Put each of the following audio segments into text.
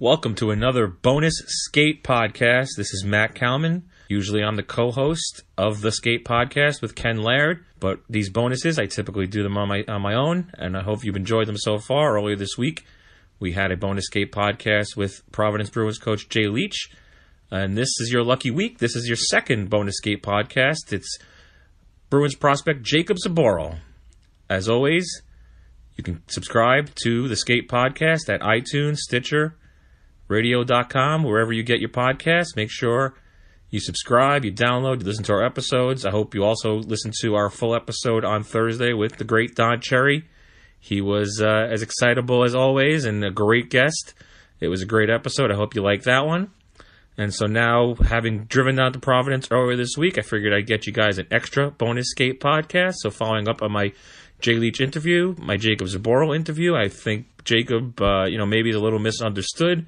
Welcome to another bonus skate podcast. This is Matt Kalman. Usually I'm the co-host of the skate podcast with Ken Laird, but these bonuses I typically do them on my on my own, and I hope you've enjoyed them so far. Earlier this week, we had a bonus skate podcast with Providence Bruins coach Jay Leach, and this is your lucky week. This is your second bonus skate podcast. It's Bruins prospect Jakub Zboril. As always, you can subscribe to the Skate Podcast at iTunes, Stitcher, radio.com, wherever you get your podcasts. Make sure you subscribe, you download, you listen to our episodes. I hope you also listen to our full episode on Thursday with the great Don Cherry. He was uh, as excitable as always and a great guest. It was a great episode. I hope you like that one. And so now, having driven down to Providence earlier this week, I figured I'd get you guys an extra bonus skate podcast. So, following up on my Jay Leach interview, my Jakub Zboril interview, I think Jakub, uh, you know, maybe is a little misunderstood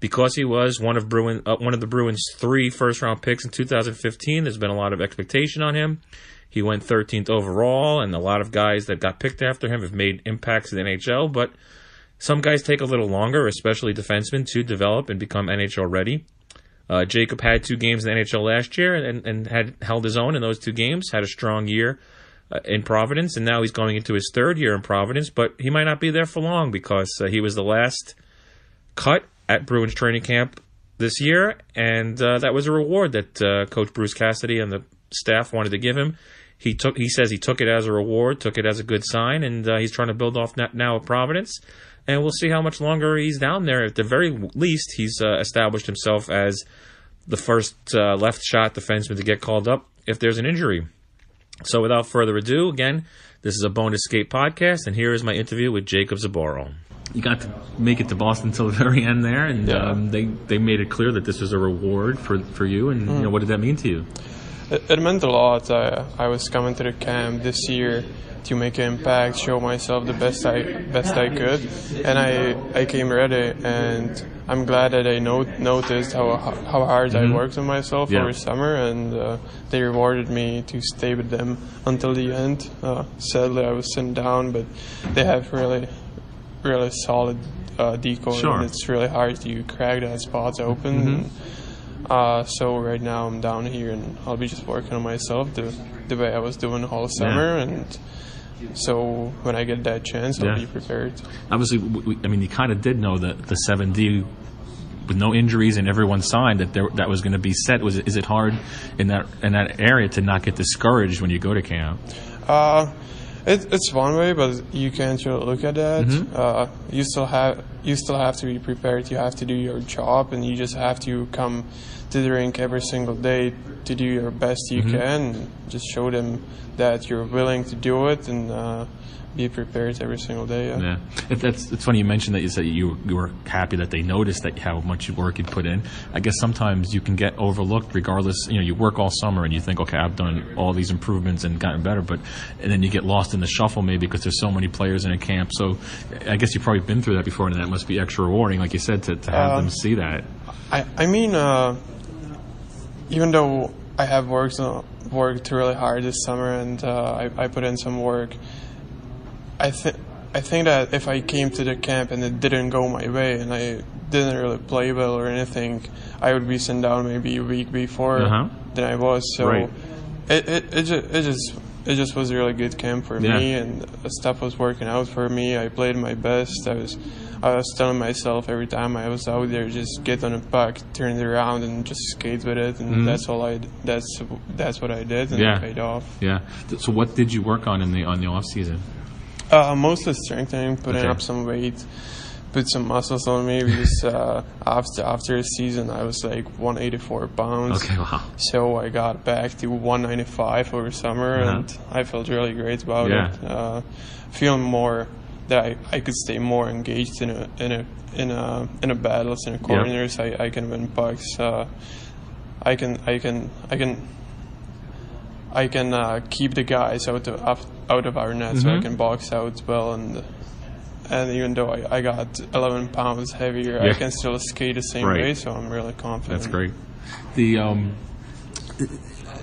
because he was one of Bruin, uh, one of the Bruins' three first-round picks in 2015. There's been a lot of expectation on him. He went 13th overall, and a lot of guys that got picked after him have made impacts in the NHL. But some guys take a little longer, especially defensemen, to develop and become NHL ready. Uh, Jakub had two games in the NHL last year and, and had held his own in those two games. Had a strong year uh, in Providence, and now he's going into his third year in Providence. But he might not be there for long because uh, he was the last cut at Bruins training camp this year, and uh, that was a reward that uh, Coach Bruce Cassidy and the staff wanted to give him. He took. He says he took it as a reward, took it as a good sign, and uh, he's trying to build off now at Providence. And we'll see how much longer he's down there. At the very least, he's uh, established himself as the first uh, left shot defenseman to get called up if there's an injury. So, without further ado, again, this is a bonus skate podcast, and here is my interview with Jakub Zboril you got to make it to Boston until the very end there, and yeah. um, they they made it clear that this was a reward for for you. And mm. you know, what did that mean to you? It, it meant a lot. I, I was coming to the camp this year to make an impact, show myself the best I best I could, and I I came ready, and I'm glad that they not, noticed how how hard mm-hmm. I worked on myself yeah. over summer, and uh, they rewarded me to stay with them until the end. Uh, sadly, I was sent down, but they have really really solid uh, D corps, sure. it's really hard to crack that spots open. Mm-hmm. Uh, so right now I'm down here, and I'll be just working on myself the the way I was doing all summer, yeah. and so when I get that chance, I'll be prepared. Obviously, we, I mean, you kind of did know that the 7D with no injuries and everyone signed that there, that was going to be set. Was is it hard in that in that area to not get discouraged when you go to camp? Uh, it, it's one way, but you can't really look at that. Mm-hmm. Uh, you still have you still have to be prepared. You have to do your job, and you just have to come to the rink every single day to do your best you mm-hmm. can. Just show them that you're willing to do it, and uh, be prepared every single day. Yeah, yeah. It, that's it's funny you mentioned that you said you you were happy that they noticed that how much work you put in. I guess sometimes you can get overlooked, regardless. You know, you work all summer and you think, okay, I've done all these improvements and gotten better, but and then you get lost in the shuffle maybe because there's so many players in a camp. So I guess you've probably been through that before, and that must be extra rewarding, like you said, to, to have um, them see that. I I mean, uh, even though I have worked uh, worked really hard this summer and uh, I, I put in some work I think I think that if I came to the camp and it didn't go my way and I didn't really play well or anything, I would be sent down maybe a week before uh-huh. than I was. So right. it, it it just it just it just was a really good camp for yeah. me and stuff was working out for me. I played my best. I was I was telling myself every time I was out there, just get on a puck, turn it around, and just skate with it, and mm-hmm. that's all I. That's that's what I did, and yeah. it paid off. Yeah. So, what did you work on in the on the off season? Uh, mostly strengthening, putting okay. up some weight, put some muscles on me because uh, after after the season I was like 184 pounds. Okay, wow. So I got back to 195 over summer, uh-huh. and I felt really great about yeah. it. Uh, feeling more that I, I could stay more engaged in a in a in a in a battles in the corners. Yep. I, I can win pucks. Uh, I can I can I can I can uh, keep the guys out of out of our net, mm-hmm. so I can box out well and. And even though I, I got 11 pounds heavier, yeah. I can still skate the same right. way. So I'm really confident. That's great. The um,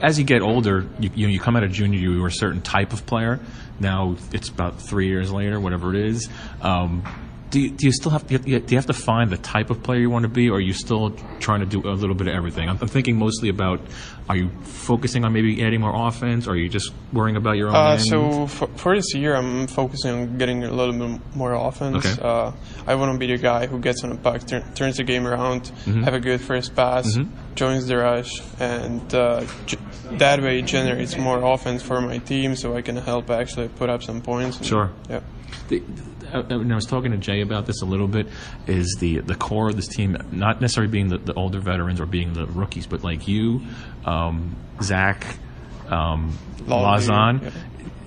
as you get older, you, you, know, you come out of junior, you were a certain type of player. Now it's about three years later, whatever it is. Um, do you, do you still have do you, do you have to find the type of player you want to be, or are you still trying to do a little bit of everything? I'm, I'm thinking mostly about are you focusing on maybe adding more offense, or are you just worrying about your own? Uh, so for, for this year, I'm focusing on getting a little bit more offense. Okay. Uh, I want to be the guy who gets on the puck, turn, turns the game around, Mm-hmm. have a good first pass, joins the rush, and uh, g- that way it generates more offense for my team, so I can help actually put up some points. Sure. Yeah. The, uh, and I was talking to Jay about this a little bit. Is the the core of this team not necessarily being the, the older veterans or being the rookies, but like you, um, Zach, um, Lauzon. yeah.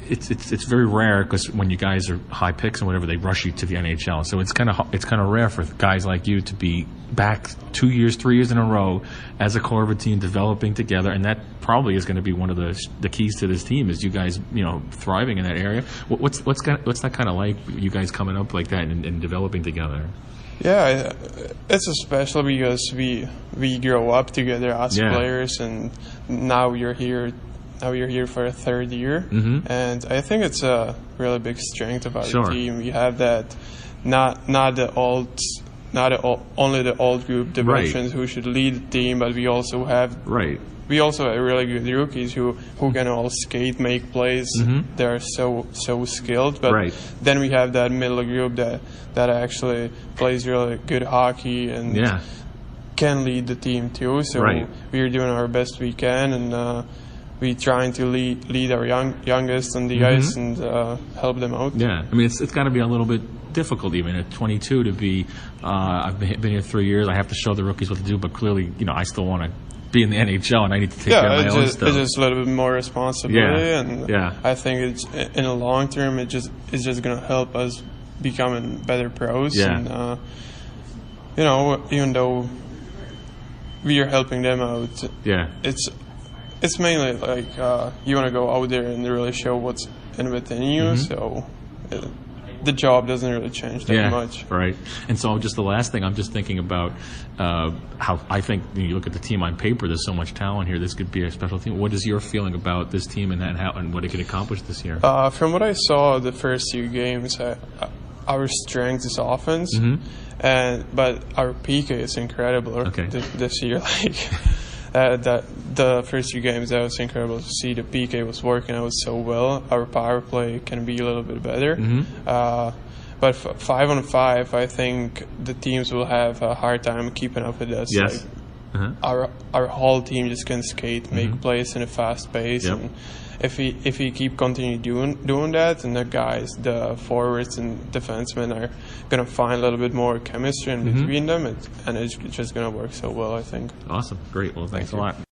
It's, it's it's very rare because when you guys are high picks and whatever, they rush you to the NHL. So it's kind of it's kind of rare for guys like you to be back two years, three years in a row as a core of a team developing together, and that probably is going to be one of the the keys to this team is you guys you know thriving in that area. What- What's what's what's that kind of like? You guys coming up like that and, and developing together. Yeah, it's special because we we grow up together as Yeah. players, and now you're here. Now you're here for a third year, Mhm. and I think it's a really big strength of our Sure. team. We have that, not not the old, not the, ol- only the old group, the Right. veterans who should lead the team, but we also have Right. we also have really good rookies who, who can all skate, make plays. They're so so skilled. But Mm-hmm. Right. then we have that middle group that that actually plays really good hockey and Yeah. can lead the team too. So we're doing our best we can, and uh, we trying to lead lead our young youngest on the ice and uh, help them out. Mm-hmm. Yeah, I mean, it's, it's got to be a little bit difficult even at 22 to be. Uh, I've been, been here three years. I have to show the rookies what to do, but clearly, you know, I still want to be in the NHL and I need to take care Yeah, of my own just, stuff. it's just a little bit more responsibility, Yeah, and yeah. I think it's in the long term, it just it's just gonna help us becoming better pros. Yeah. And uh, you know, even though we are helping them out, yeah, it's it's mainly like uh, you want to go out there and really show what's in within you. So uh, the job doesn't really change that Mm-hmm. yeah, much. right. And so, just the last thing, I'm just thinking about uh, how I think when you look at the team on paper. There's so much talent here. This could be a special team. What is your feeling about this team and, how and what it could accomplish this year? Uh, from what I saw the first few games, uh, our strength is offense, and but our PK is incredible Mm-hmm. Okay. this, this year. Like uh, that, the first few games, that was incredible to see. The PK was working out so well. Our power play can be a little bit better. Mm-hmm. Uh, but f- five on five, I think the teams will have a hard time keeping up with us. yes. Like, Uh-huh. our our whole team just can skate, make plays in a fast pace, Yep. and if we if we keep continue doing doing that, and the guys, the forwards and defensemen are gonna find a little bit more chemistry in between them, it, and it's just gonna work so well, I think. Awesome. Great. Well, thanks Thank a lot.